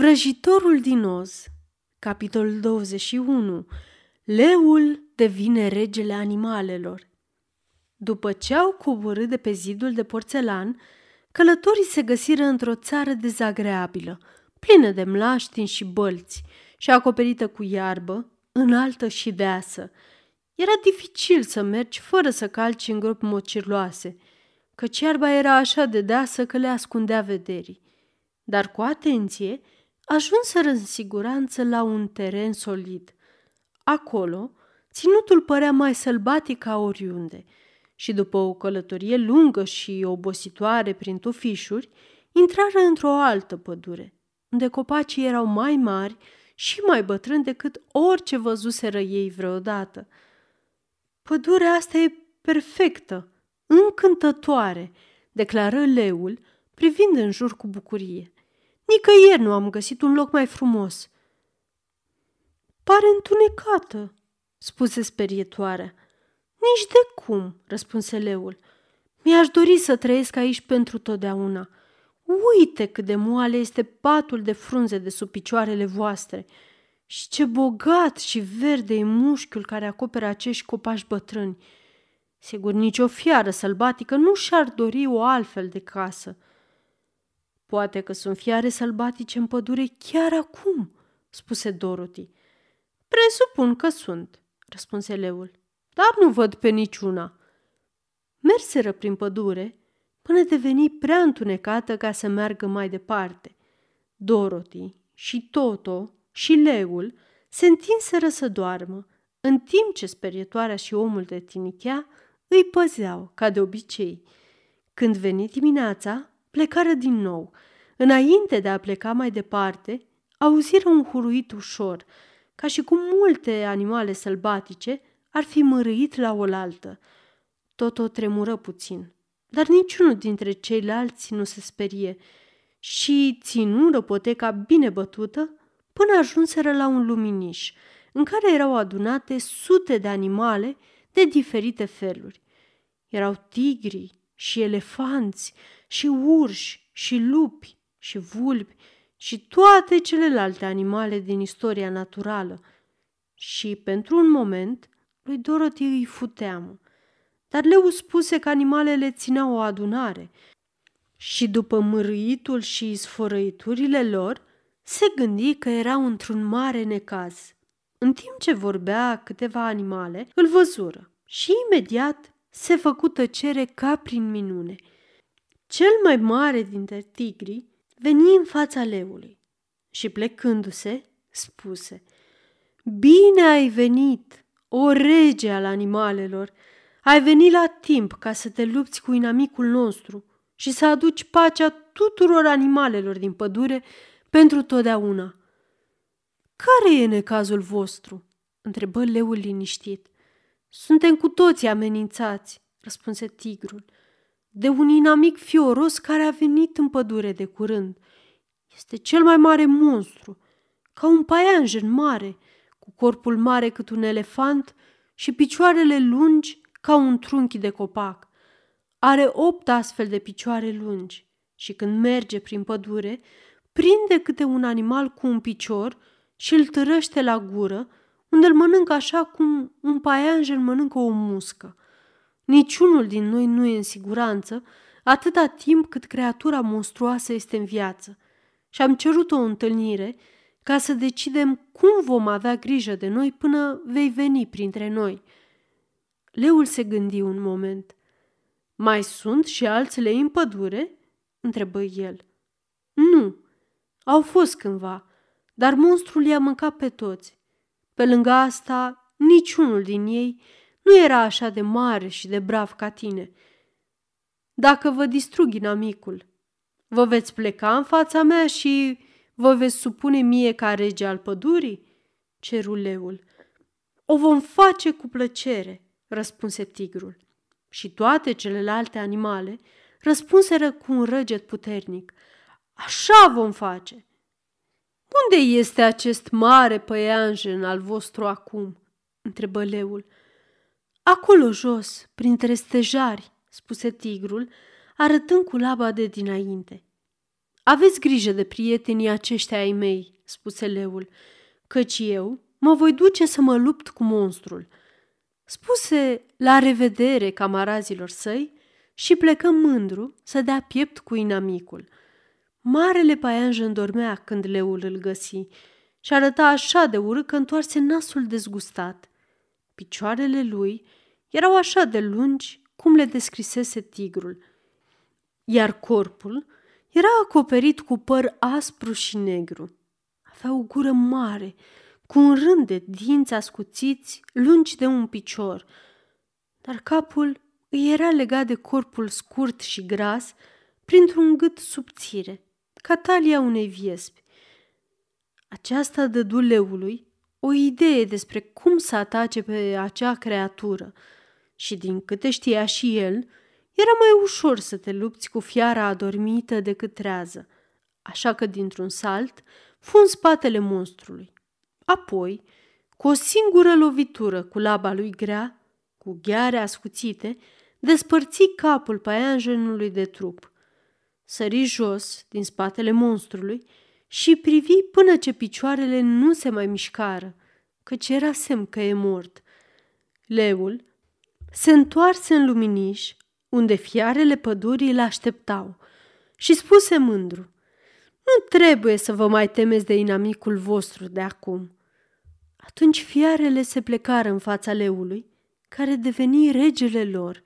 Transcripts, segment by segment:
Vrăjitorul din Oz Capitolul 21 Leul devine regele animalelor După ce au coborât de pe zidul de porțelan, călătorii se găsiră într-o țară dezagreabilă, plină de mlaștini și bălți și acoperită cu iarbă, înaltă și deasă. Era dificil să mergi fără să calci în gropi mocirloase, căci iarba era așa de deasă că le ascundea vederii. Dar cu atenție, ajunseră în siguranță la un teren solid. Acolo, ținutul părea mai sălbatic ca oriunde și după o călătorie lungă și obositoare prin tufișuri, intrară într-o altă pădure, unde copacii erau mai mari și mai bătrâni decât orice văzuseră ei vreodată. Pădurea asta e perfectă, încântătoare, declară leul, privind în jur cu bucurie. Nicăieri nu am găsit un loc mai frumos. Pare întunecată, spuse sperietoarea. Nici de cum, răspunse leul. Mi-aș dori să trăiesc aici pentru totdeauna. Uite cât de moale este patul de frunze de sub picioarele voastre și ce bogat și verde e mușchiul care acoperă acești copaci bătrâni. Sigur, nicio fiară sălbatică nu și-ar dori o altfel de casă. Poate că sunt fiare sălbatice în pădure chiar acum, spuse Dorothy. Presupun că sunt, răspunse leul, dar nu văd pe niciuna. Merseră prin pădure până deveni prea întunecată ca să meargă mai departe. Dorothy și Toto și leul se întinseră să doarmă, în timp ce sperietoarea și omul de tinichea îi păzeau, ca de obicei. Când veni dimineața, plecară din nou. Înainte de a pleca mai departe, auziră un huruit ușor, ca și cum multe animale sălbatice ar fi mărâit la oaltă. Tot o tremură puțin, dar niciunul dintre ceilalți nu se sperie și ținură poteca bine bătută până ajunseră la un luminiș, în care erau adunate sute de animale de diferite feluri. Erau tigri și elefanți și urși și lupi și vulpi și toate celelalte animale din istoria naturală. Și pentru un moment lui Dorothy îi futeamă. Dar leu spuse că animalele țineau o adunare și după mărâitul și sfărăiturile lor, se gândi că erau într-un mare necaz. În timp ce vorbea câteva animale, îl văzură și imediat se făcu tăcere ca prin minune – cel mai mare dintre tigri veni în fața leului și plecându-se, spuse Bine ai venit, o rege al animalelor! Ai venit la timp ca să te lupți cu inamicul nostru și să aduci pacea tuturor animalelor din pădure pentru totdeauna. Care e necazul vostru? întrebă leul liniștit. Suntem cu toții amenințați, răspunse tigrul de un inamic fioros care a venit în pădure de curând. Este cel mai mare monstru, ca un paianjen mare, cu corpul mare cât un elefant și picioarele lungi ca un trunchi de copac. Are opt astfel de picioare lungi și când merge prin pădure, prinde câte un animal cu un picior și îl târăște la gură, unde îl mănâncă așa cum un paianjen mănâncă o muscă. Niciunul din noi nu e în siguranță atâta timp cât creatura monstruoasă este în viață. Și am cerut o întâlnire ca să decidem cum vom avea grijă de noi până vei veni printre noi. Leul se gândi un moment. Mai sunt și alți lei în pădure? întrebă el. Nu, au fost cândva, dar monstrul i-a mâncat pe toți. Pe lângă asta, niciunul din ei nu era așa de mare și de brav ca tine. Dacă vă distrug inamicul, vă veți pleca în fața mea și vă veți supune mie ca rege al pădurii? Ceru leul. O vom face cu plăcere, răspunse tigrul. Și toate celelalte animale răspunseră cu un răget puternic. Așa vom face. Unde este acest mare păianjen al vostru acum? întrebă leul. Acolo jos, printre stejari, spuse tigrul, arătând cu laba de dinainte. Aveți grijă de prietenii aceștia ai mei, spuse leul, căci eu mă voi duce să mă lupt cu monstrul. Spuse la revedere camarazilor săi și plecă mândru să dea piept cu inamicul. Marele paianjen dormea când leul îl găsi și arăta așa de urât că întoarse nasul dezgustat. Picioarele lui erau așa de lungi cum le descrisese tigrul, iar corpul era acoperit cu păr aspru și negru. Avea o gură mare, cu un rând de dinți ascuțiți lungi de un picior, dar capul îi era legat de corpul scurt și gras printr-un gât subțire, ca talia unei viespi. Aceasta dădu leului o idee despre cum să atace pe acea creatură și din câte știa și el, era mai ușor să te lupți cu fiara adormită decât trează, așa că dintr-un salt fu în spatele monstrului. Apoi, cu o singură lovitură cu laba lui grea, cu gheare ascuțite, despărți capul paianjenului de trup. Sări jos din spatele monstrului și privi până ce picioarele nu se mai mișcară, căci era semn că e mort. Leul se întoarse în luminiș, unde fiarele pădurii îl așteptau, și spuse mândru, Nu trebuie să vă mai temeți de inamicul vostru de acum. Atunci fiarele se plecară în fața leului, care deveni regele lor,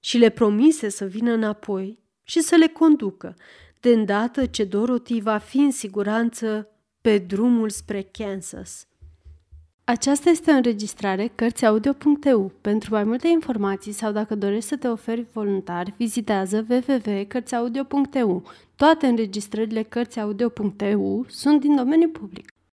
și le promise să vină înapoi și să le conducă, de îndată ce Dorothy va fi în siguranță pe drumul spre Kansas. Aceasta este o înregistrare Cărțiaudio.eu. Pentru mai multe informații sau dacă dorești să te oferi voluntar, vizitează www.cărțiaudio.eu. Toate înregistrările Cărțiaudio.eu sunt din domeniu public.